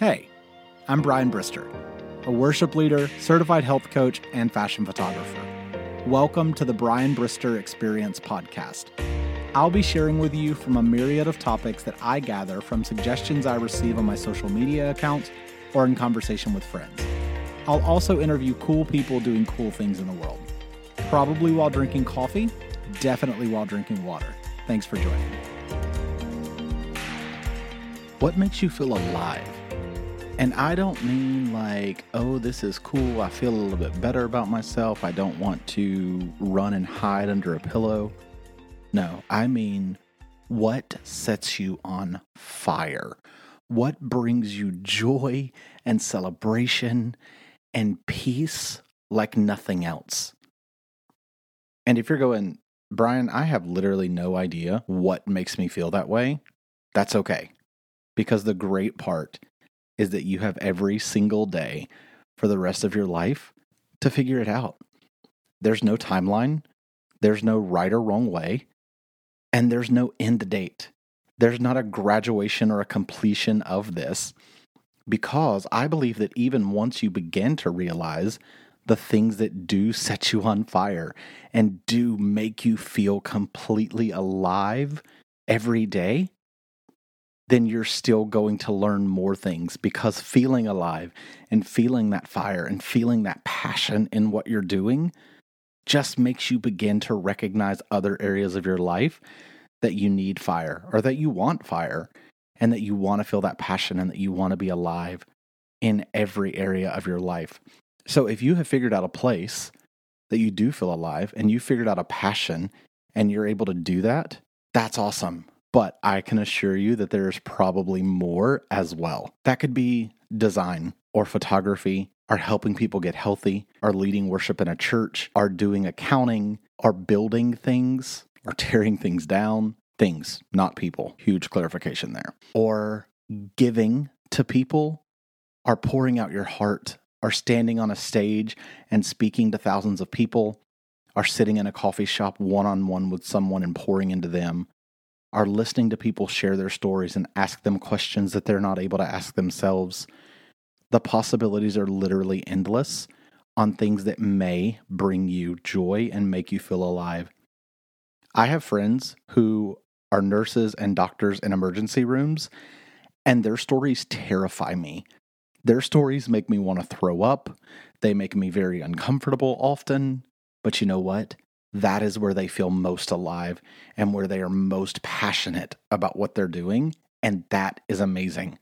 Hey, I'm Brian Brister, a worship leader, certified health coach, and fashion photographer. Welcome to the Brian Brister Experience podcast. I'll be sharing with you from a myriad of topics that I gather from suggestions I receive on my social media accounts or in conversation with friends. I'll also interview cool people doing cool things in the world. Probably while drinking coffee, definitely while drinking water. Thanks for joining. What makes you feel alive? And I don't mean like, oh, this is cool. I feel a little bit better about myself. I don't want to run and hide under a pillow. No, I mean, what sets you on fire? What brings you joy and celebration and peace like nothing else? And if you're going, Brian, I have literally no idea what makes me feel that way, that's okay. Because the great part is that you have every single day for the rest of your life to figure it out. There's no timeline, there's no right or wrong way, and there's no end date. There's not a graduation or a completion of this because I believe that even once you begin to realize the things that do set you on fire and do make you feel completely alive every day, then you're still going to learn more things because feeling alive and feeling that fire and feeling that passion in what you're doing just makes you begin to recognize other areas of your life that you need fire or that you want fire and that you want to feel that passion and that you want to be alive in every area of your life. So if you have figured out a place that you do feel alive and you figured out a passion and you're able to do that, that's awesome but I can assure you that there's probably more as well. That could be design or photography, or helping people get healthy, or leading worship in a church, or doing accounting, or building things, or tearing things down. Things, not people. Huge clarification there. Or giving to people, or pouring out your heart, or standing on a stage and speaking to thousands of people, or sitting in a coffee shop one on one with someone and pouring into them, are listening to people share their stories and ask them questions that they're not able to ask themselves. The possibilities are literally endless on things that may bring you joy and make you feel alive. I have friends who are nurses and doctors in emergency rooms, and their stories terrify me. Their stories make me want to throw up. They make me very uncomfortable often. But you know what? That is where they feel most alive and where they are most passionate about what they're doing. And that is amazing.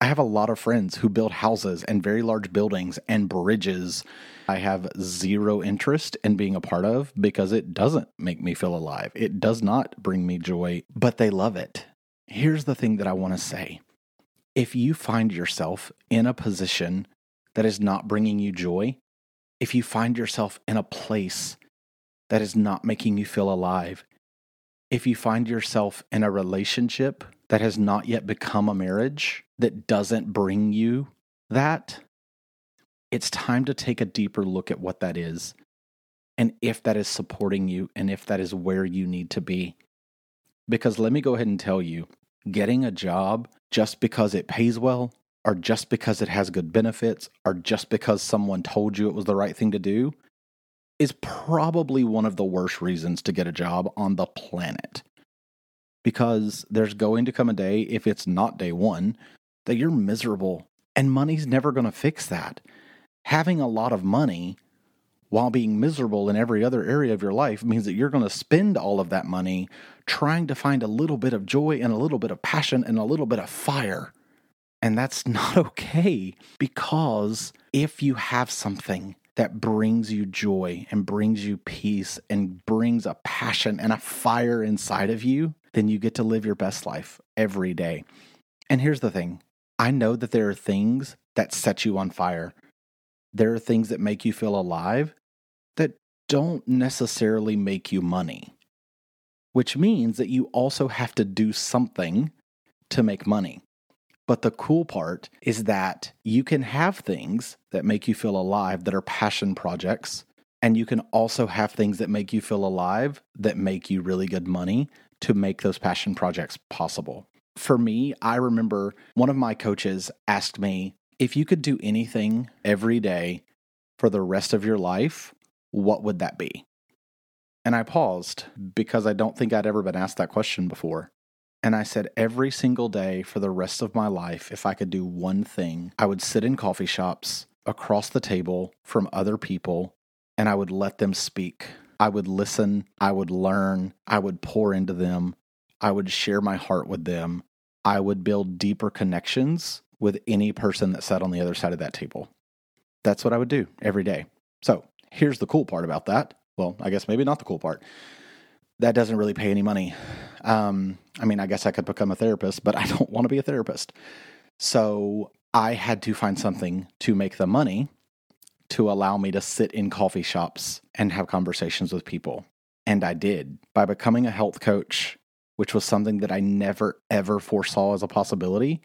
I have a lot of friends who build houses and very large buildings and bridges. I have zero interest in being a part of because it doesn't make me feel alive. It does not bring me joy, but they love it. Here's the thing that I want to say if you find yourself in a position that is not bringing you joy, if you find yourself in a place that is not making you feel alive, if you find yourself in a relationship that has not yet become a marriage that doesn't bring you that, it's time to take a deeper look at what that is and if that is supporting you and if that is where you need to be. Because let me go ahead and tell you getting a job just because it pays well, or just because it has good benefits, or just because someone told you it was the right thing to do is probably one of the worst reasons to get a job on the planet. Because there's going to come a day, if it's not day one, that you're miserable, and money's never going to fix that. Having a lot of money while being miserable in every other area of your life means that you're going to spend all of that money trying to find a little bit of joy and a little bit of passion and a little bit of fire. And that's not okay because if you have something that brings you joy and brings you peace and brings a passion and a fire inside of you, then you get to live your best life every day. And here's the thing I know that there are things that set you on fire. There are things that make you feel alive that don't necessarily make you money, which means that you also have to do something to make money. But the cool part is that you can have things that make you feel alive that are passion projects. And you can also have things that make you feel alive that make you really good money to make those passion projects possible. For me, I remember one of my coaches asked me if you could do anything every day for the rest of your life, what would that be? And I paused because I don't think I'd ever been asked that question before. And I said, every single day for the rest of my life, if I could do one thing, I would sit in coffee shops across the table from other people and I would let them speak. I would listen, I would learn, I would pour into them, I would share my heart with them, I would build deeper connections with any person that sat on the other side of that table. That's what I would do every day. So here's the cool part about that. Well, I guess maybe not the cool part. That doesn't really pay any money. Um, I mean, I guess I could become a therapist, but I don't want to be a therapist. So I had to find something to make the money to allow me to sit in coffee shops and have conversations with people. And I did by becoming a health coach, which was something that I never, ever foresaw as a possibility.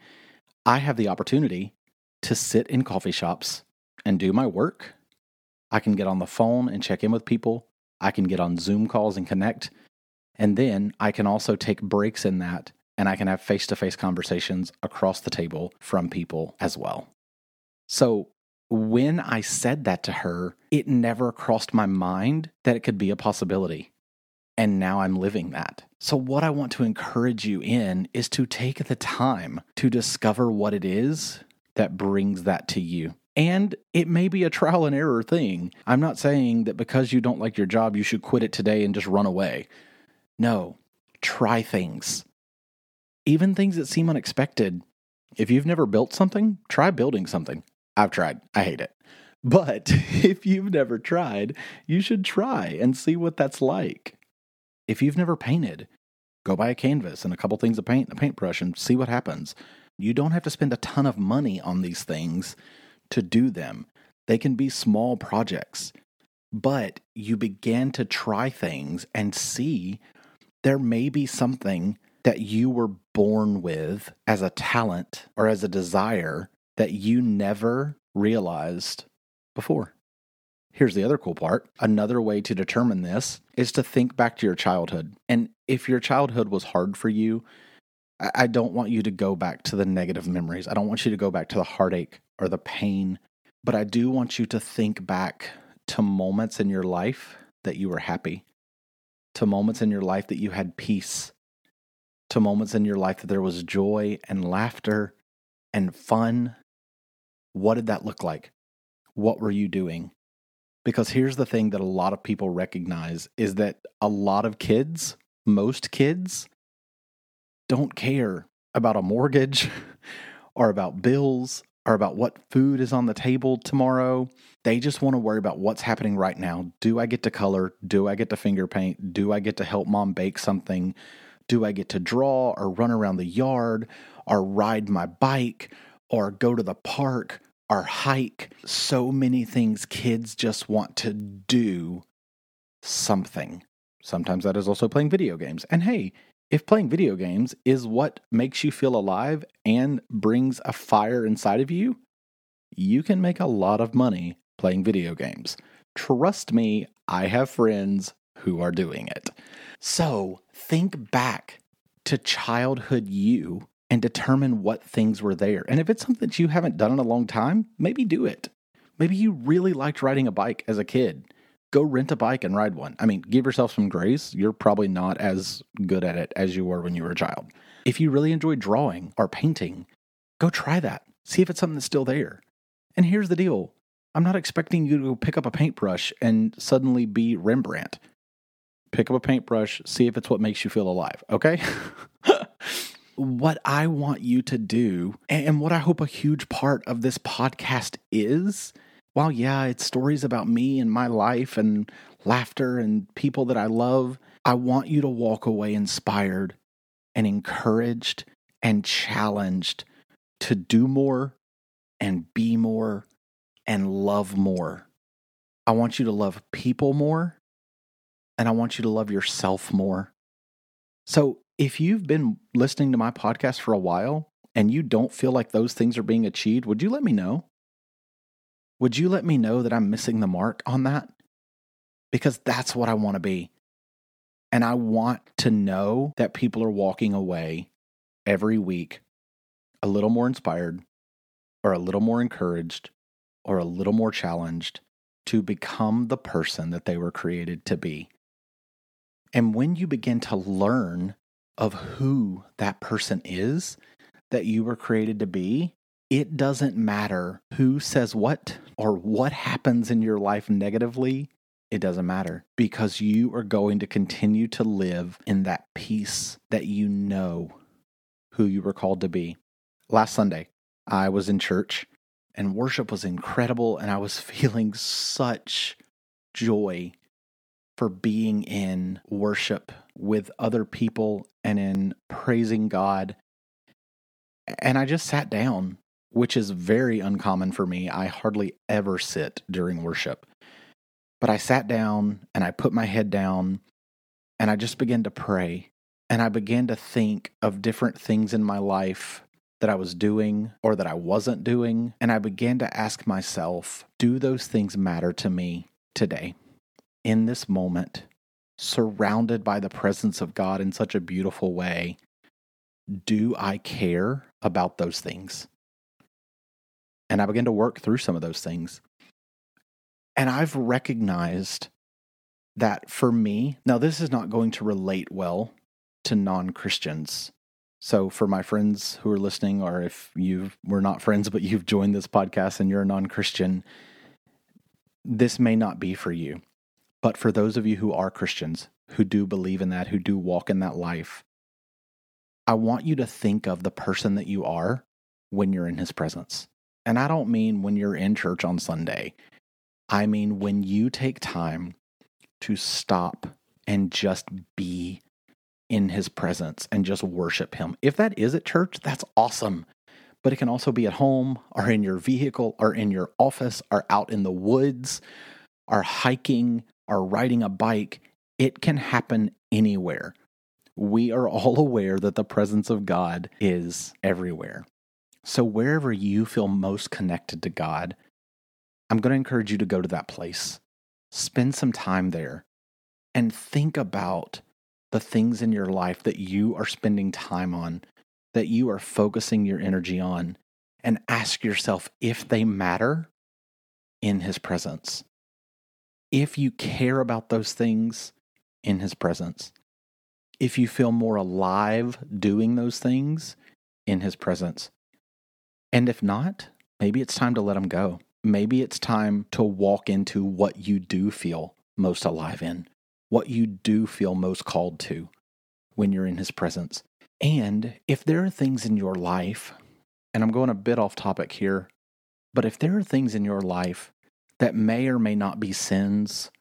I have the opportunity to sit in coffee shops and do my work. I can get on the phone and check in with people. I can get on Zoom calls and connect. And then I can also take breaks in that and I can have face to face conversations across the table from people as well. So when I said that to her, it never crossed my mind that it could be a possibility. And now I'm living that. So, what I want to encourage you in is to take the time to discover what it is that brings that to you. And it may be a trial and error thing. I'm not saying that because you don't like your job, you should quit it today and just run away. No, try things. Even things that seem unexpected. If you've never built something, try building something. I've tried, I hate it. But if you've never tried, you should try and see what that's like. If you've never painted, go buy a canvas and a couple things of paint and a paintbrush and see what happens. You don't have to spend a ton of money on these things to do them. They can be small projects, but you begin to try things and see there may be something that you were born with as a talent or as a desire that you never realized before. Here's the other cool part. Another way to determine this is to think back to your childhood. And if your childhood was hard for you, I don't want you to go back to the negative memories. I don't want you to go back to the heartache or the pain, but I do want you to think back to moments in your life that you were happy, to moments in your life that you had peace, to moments in your life that there was joy and laughter and fun. What did that look like? What were you doing? Because here's the thing that a lot of people recognize is that a lot of kids, most kids, don't care about a mortgage or about bills or about what food is on the table tomorrow. They just want to worry about what's happening right now. Do I get to color? Do I get to finger paint? Do I get to help mom bake something? Do I get to draw or run around the yard or ride my bike or go to the park or hike? So many things kids just want to do something. Sometimes that is also playing video games. And hey, if playing video games is what makes you feel alive and brings a fire inside of you, you can make a lot of money playing video games. Trust me, I have friends who are doing it. So think back to childhood you and determine what things were there. And if it's something that you haven't done in a long time, maybe do it. Maybe you really liked riding a bike as a kid go rent a bike and ride one. I mean, give yourself some grace. You're probably not as good at it as you were when you were a child. If you really enjoy drawing or painting, go try that. See if it's something that's still there. And here's the deal I'm not expecting you to go pick up a paintbrush and suddenly be Rembrandt. Pick up a paintbrush, see if it's what makes you feel alive, okay? what I want you to do, and what I hope a huge part of this podcast is, while, yeah, it's stories about me and my life and laughter and people that I love, I want you to walk away inspired and encouraged and challenged to do more and be more and love more. I want you to love people more and I want you to love yourself more. So, if you've been listening to my podcast for a while and you don't feel like those things are being achieved, would you let me know? Would you let me know that I'm missing the mark on that? Because that's what I want to be. And I want to know that people are walking away every week a little more inspired or a little more encouraged or a little more challenged to become the person that they were created to be. And when you begin to learn of who that person is that you were created to be, it doesn't matter who says what or what happens in your life negatively. It doesn't matter because you are going to continue to live in that peace that you know who you were called to be. Last Sunday, I was in church and worship was incredible, and I was feeling such joy for being in worship with other people and in praising God. And I just sat down, which is very uncommon for me. I hardly ever sit during worship. But I sat down and I put my head down and I just began to pray. And I began to think of different things in my life that I was doing or that I wasn't doing. And I began to ask myself, do those things matter to me today? In this moment, surrounded by the presence of God in such a beautiful way, do I care about those things? And I began to work through some of those things. And I've recognized that for me, now this is not going to relate well to non Christians so, for my friends who are listening, or if you were not friends but you've joined this podcast and you're a non Christian, this may not be for you. But for those of you who are Christians, who do believe in that, who do walk in that life, I want you to think of the person that you are when you're in his presence. And I don't mean when you're in church on Sunday, I mean when you take time to stop and just be in his presence and just worship him. If that is at church, that's awesome. But it can also be at home or in your vehicle or in your office or out in the woods or hiking or riding a bike. It can happen anywhere. We are all aware that the presence of God is everywhere. So, wherever you feel most connected to God, I'm going to encourage you to go to that place. Spend some time there and think about the things in your life that you are spending time on, that you are focusing your energy on, and ask yourself if they matter in His presence. If you care about those things in His presence, if you feel more alive doing those things in His presence. And if not, maybe it's time to let them go. Maybe it's time to walk into what you do feel most alive in what you do feel most called to when you're in His presence. And if there are things in your life, and I'm going a bit off topic here, but if there are things in your life that may or may not be sins,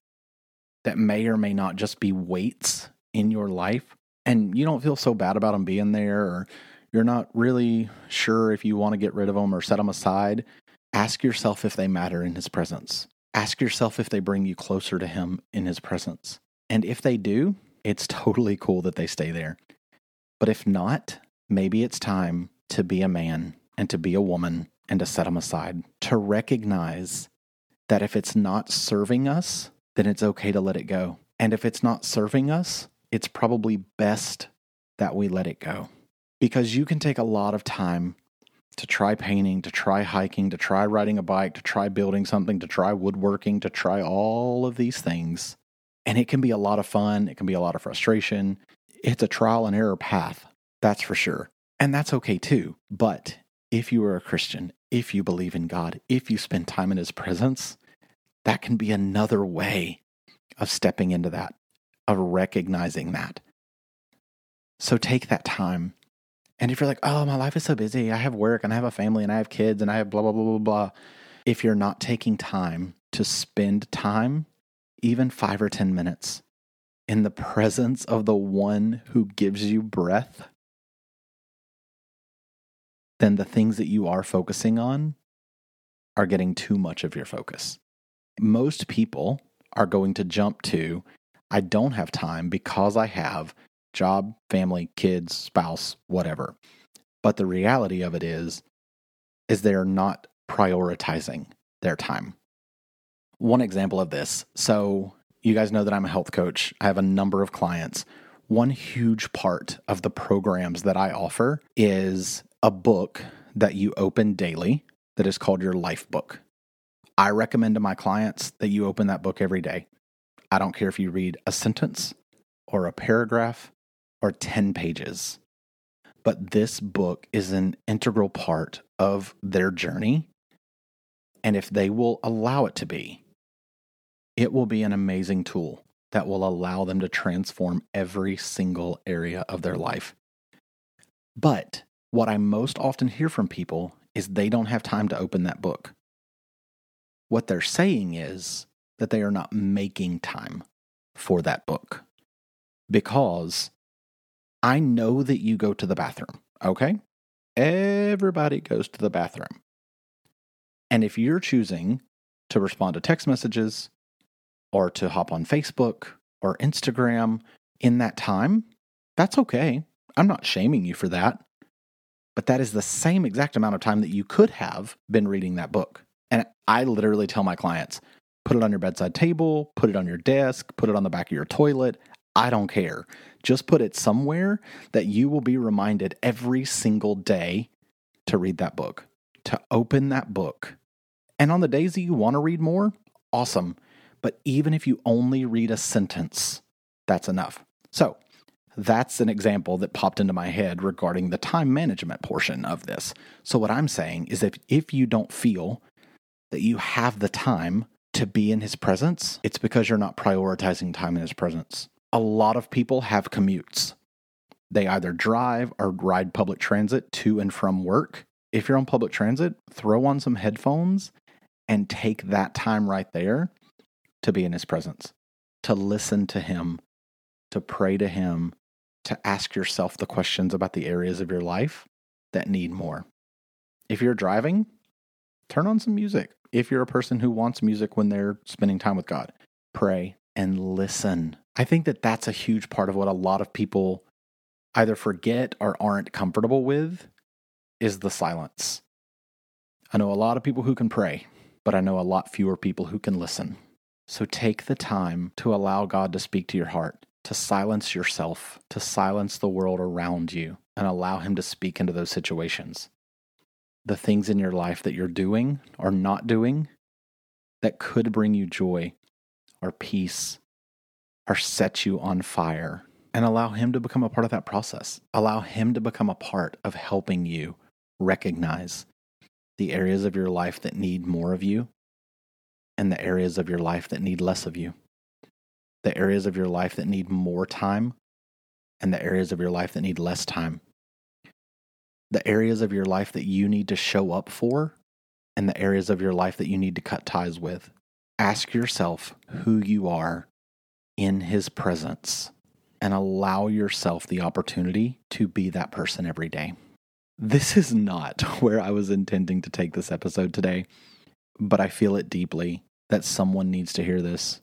that may or may not just be weights in your life, and you don't feel so bad about them being there, or you're not really sure if you want to get rid of them or set them aside, ask yourself if they matter in His presence. Ask yourself if they bring you closer to Him in His presence. And if they do, it's totally cool that they stay there. But if not, maybe it's time to be a man and to be a woman and to set them aside, to recognize that if it's not serving us, then it's okay to let it go. And if it's not serving us, it's probably best that we let it go. Because you can take a lot of time to try painting, to try hiking, to try riding a bike, to try building something, to try woodworking, to try all of these things. And it can be a lot of fun, it can be a lot of frustration. It's a trial and error path, that's for sure. And that's okay too. But if you are a Christian, if you believe in God, if you spend time in His presence, that can be another way of stepping into that, of recognizing that. So take that time. And if you're like, oh, my life is so busy, I have work and I have a family and I have kids and I have blah, blah, blah, blah, blah. If you're not taking time to spend time even five or 10 minutes in the presence of the one who gives you breath, then the things that you are focusing on are getting too much of your focus. Most people are going to jump to, I don't have time because I have job, family, kids, spouse, whatever. But the reality of it is, is they're not prioritizing their time one example of this. So, you guys know that I'm a health coach. I have a number of clients. one huge part of the programs that I offer is a book that you open daily that is called your life book. I recommend to my clients that you open that book every day. I don't care if you read a sentence or a paragraph or 10 pages, but this book is an integral part of their journey. And if they will allow it to be, it will be an amazing tool that will allow them to transform every single area of their life. But what I most often hear from people is they don't have time to open that book. What they're saying is that they are not making time for that book because I know that you go to the bathroom, okay? Everybody goes to the bathroom. And if you're choosing to respond to text messages or to hop on Facebook or Instagram in that time, that's okay. I'm not shaming you for that. But that is the same exact amount of time that you could have been reading that book. And I literally tell my clients put it on your bedside table, put it on your desk, put it on the back of your toilet. I don't care. Just put it somewhere that you will be reminded every single day to read that book, to open that book. And on the days that you want to read more, awesome. But even if you only read a sentence, that's enough. So, that's an example that popped into my head regarding the time management portion of this. So, what I'm saying is if, if you don't feel that you have the time to be in his presence, it's because you're not prioritizing time in his presence. A lot of people have commutes. They either drive or ride public transit to and from work. If you're on public transit, throw on some headphones and take that time right there to be in his presence, to listen to him, to pray to him, to ask yourself the questions about the areas of your life that need more. If you're driving, turn on some music. If you're a person who wants music when they're spending time with God, pray and listen. I think that that's a huge part of what a lot of people either forget or aren't comfortable with is the silence. I know a lot of people who can pray, but I know a lot fewer people who can listen. So take the time to allow God to speak to your heart, to silence yourself, to silence the world around you, and allow Him to speak into those situations. The things in your life that you're doing or not doing that could bring you joy or peace or set you on fire, and allow Him to become a part of that process. Allow Him to become a part of helping you recognize the areas of your life that need more of you and the areas of your life that need less of you, the areas of your life that need more time, and the areas of your life that need less time, the areas of your life that you need to show up for, and the areas of your life that you need to cut ties with. Ask yourself who you are in His presence and allow yourself the opportunity to be that person every day. This is not where I was intending to take this episode today but I feel it deeply that someone needs to hear this.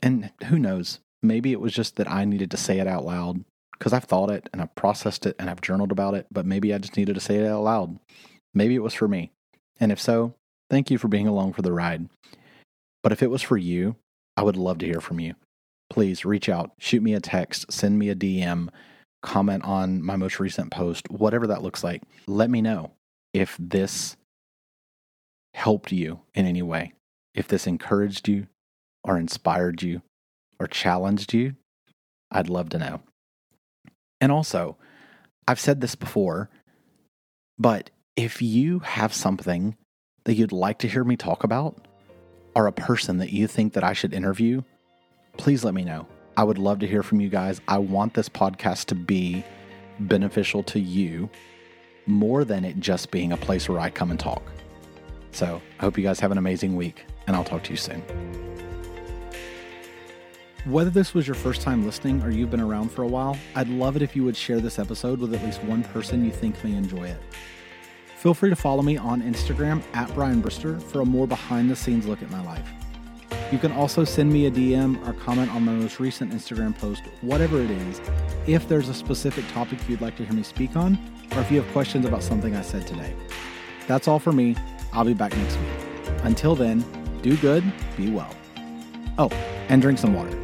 And who knows, maybe it was just that I needed to say it out loud because I've thought it and I've processed it and I've journaled about it, but maybe I just needed to say it out loud. Maybe it was for me. And if so, thank you for being along for the ride. But if it was for you, I would love to hear from you. Please reach out, shoot me a text, send me a DM, comment on my most recent post, whatever that looks like. Let me know if this helped you in any way, if this encouraged you or inspired you or challenged you, I'd love to know. And also, I've said this before, but if you have something that you'd like to hear me talk about or a person that you think that I should interview, please let me know. I would love to hear from you guys. I want this podcast to be beneficial to you more than it just being a place where I come and talk. So I hope you guys have an amazing week, and I'll talk to you soon. Whether this was your first time listening or you've been around for a while, I'd love it if you would share this episode with at least one person you think may enjoy it. Feel free to follow me on Instagram at Brian Brister for a more behind the scenes look at my life. You can also send me a DM or comment on my most recent Instagram post, whatever it is, if there's a specific topic you'd like to hear me speak on, or if you have questions about something I said today. That's all for me. I'll be back next week. Until then, do good, be well. Oh, and drink some water.